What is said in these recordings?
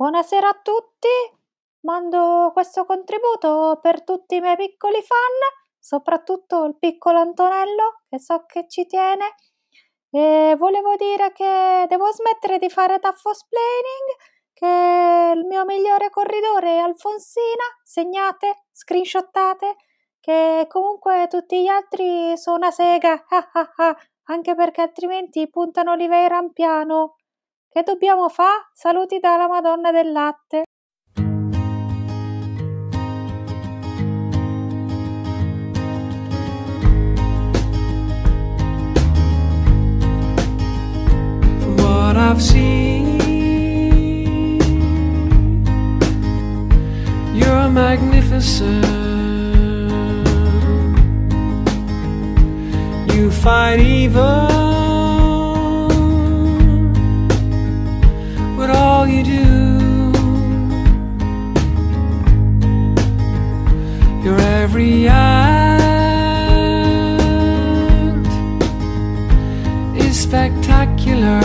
Buonasera a tutti. Mando questo contributo per tutti i miei piccoli fan, soprattutto il piccolo Antonello, che so che ci tiene. E volevo dire che devo smettere di fare taffosplaining, che il mio migliore corridore è Alfonsina, segnate, screenshottate, che comunque tutti gli altri sono una sega, anche perché altrimenti puntano l'Ivera in piano. Che dobbiamo fa? Saluti dalla Madonna del Latte. what I've seen. You're magnificent. You fight evil you do. Your every act is spectacular.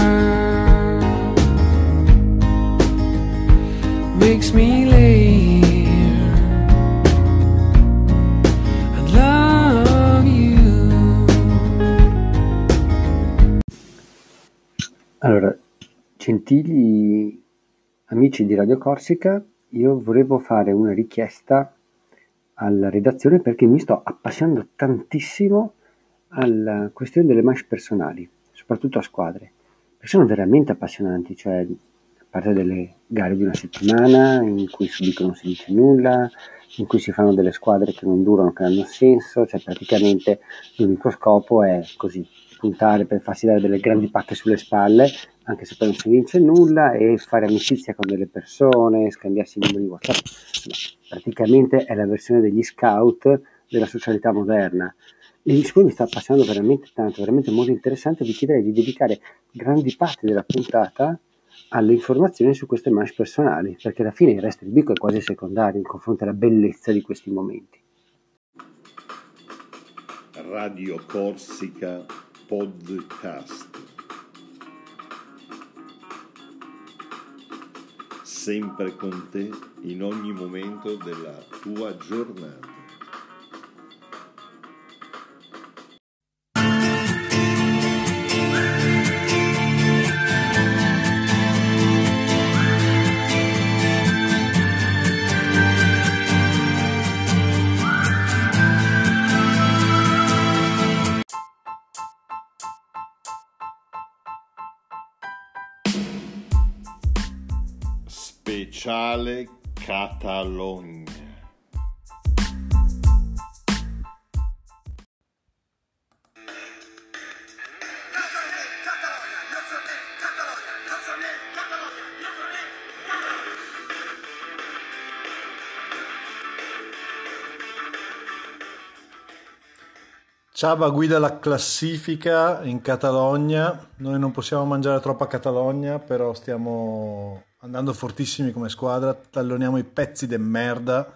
Makes me live and love you. Allora, gentili amici di Radio Corsica, io volevo fare una richiesta alla redazione perché mi sto appassionando tantissimo alla questione delle manche personali, soprattutto a squadre, perché sono veramente appassionanti, cioè a parte delle gare di una settimana in cui dicono non si dice nulla, in cui si fanno delle squadre che non durano, che non hanno senso, cioè praticamente l'unico scopo è così, puntare per farsi dare delle grandi pacche sulle spalle, anche se poi non si vince nulla, e fare amicizia con delle persone, scambiarsi i numeri WhatsApp. Insomma, praticamente è la versione degli scout della socialità moderna. E siccome mi sta appassionando veramente tanto, veramente molto interessante, vi chiederei di dedicare grandi parti della puntata alle informazioni su queste manche personali, perché alla fine il resto del bico è quasi secondario in confronto alla bellezza di questi momenti. Radio Corsica Podcast. Sempre con te in ogni momento della tua giornata. Speciale Catalogna. Ciaba guida la classifica in Catalogna. Noi non possiamo mangiare troppa Catalogna, però stiamo andando fortissimi come squadra. Talloniamo i pezzi de merda.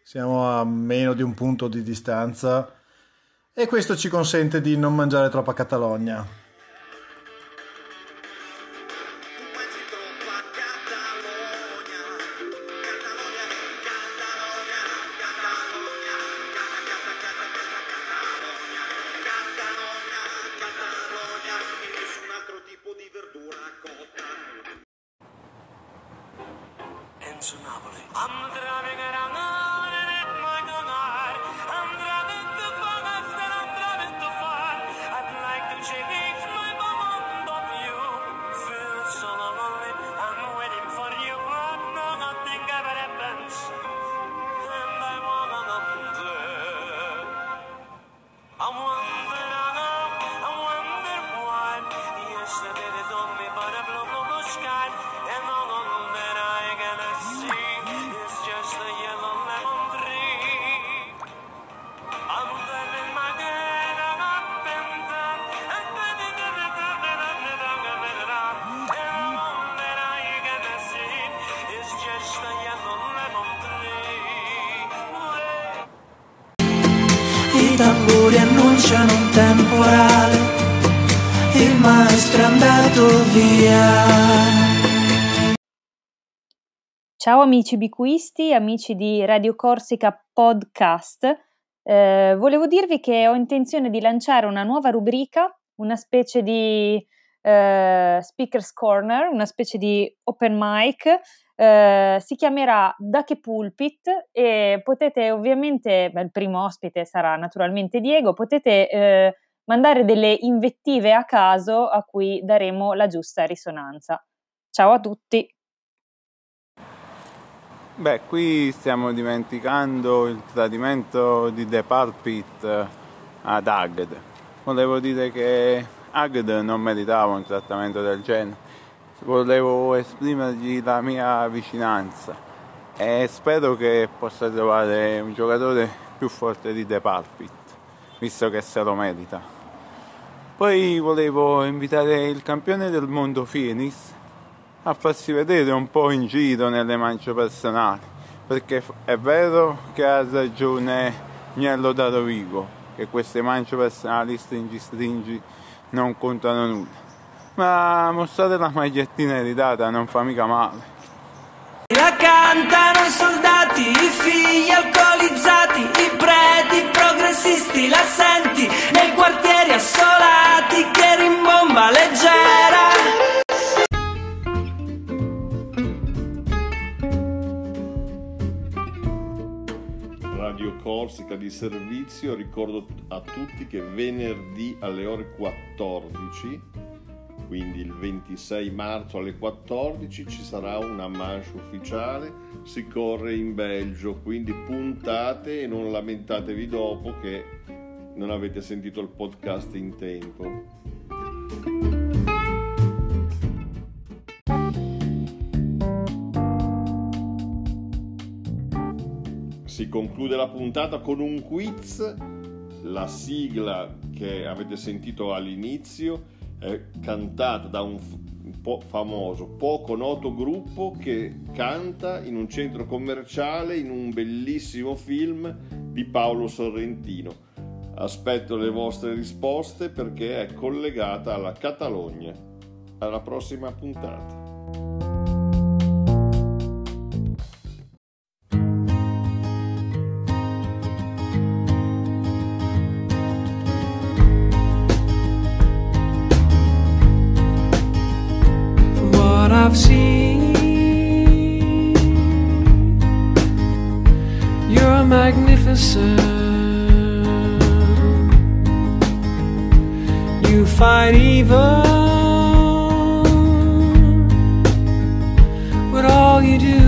Siamo a meno di un punto di distanza. E questo ci consente di non mangiare troppa Catalogna. I'm driving around I tamburi annunciano un temporale, il maestro è andato via. Ciao amici bicuisti, amici di Radio Corsica Podcast. Eh, volevo dirvi che ho intenzione di lanciare una nuova rubrica, una specie di eh, Speaker's Corner, una specie di open mic. Eh, si chiamerà Da che pulpit e potete ovviamente, beh, il primo ospite sarà naturalmente Diego, potete eh, mandare delle invettive a caso a cui daremo la giusta risonanza. Ciao a tutti! Beh, qui stiamo dimenticando il tradimento di The Pulpit ad Agd. Volevo dire che Agd non meritava un trattamento del genere. Volevo esprimergli la mia vicinanza e spero che possa trovare un giocatore più forte di The Pulpit, visto che se lo merita. Poi volevo invitare il campione del mondo Phoenix a farsi vedere un po' in giro nelle mance personali, perché è vero che ha ragione Gnello da Rovigo, che queste mance personali stringi stringi non contano nulla, ma mostrare la magliettina eredata non fa mica male. La cantano i soldati, i figli alcolizzati, i preti, i progressisti, la senti nei quartieri assolati che rimbomba leggera. Radio Corsica di servizio, ricordo a tutti che venerdì alle ore 14, quindi il 26 marzo alle 14 ci sarà una manche ufficiale, si corre in Belgio, quindi puntate e non lamentatevi dopo che non avete sentito il podcast in tempo. Si conclude la puntata con un quiz. La sigla che avete sentito all'inizio è cantata da un po' famoso, poco noto gruppo che canta in un centro commerciale in un bellissimo film di Paolo Sorrentino. Aspetto le vostre risposte perché è collegata alla Catalogna. Alla prossima puntata. I've seen, you're magnificent. You fight evil with all you do.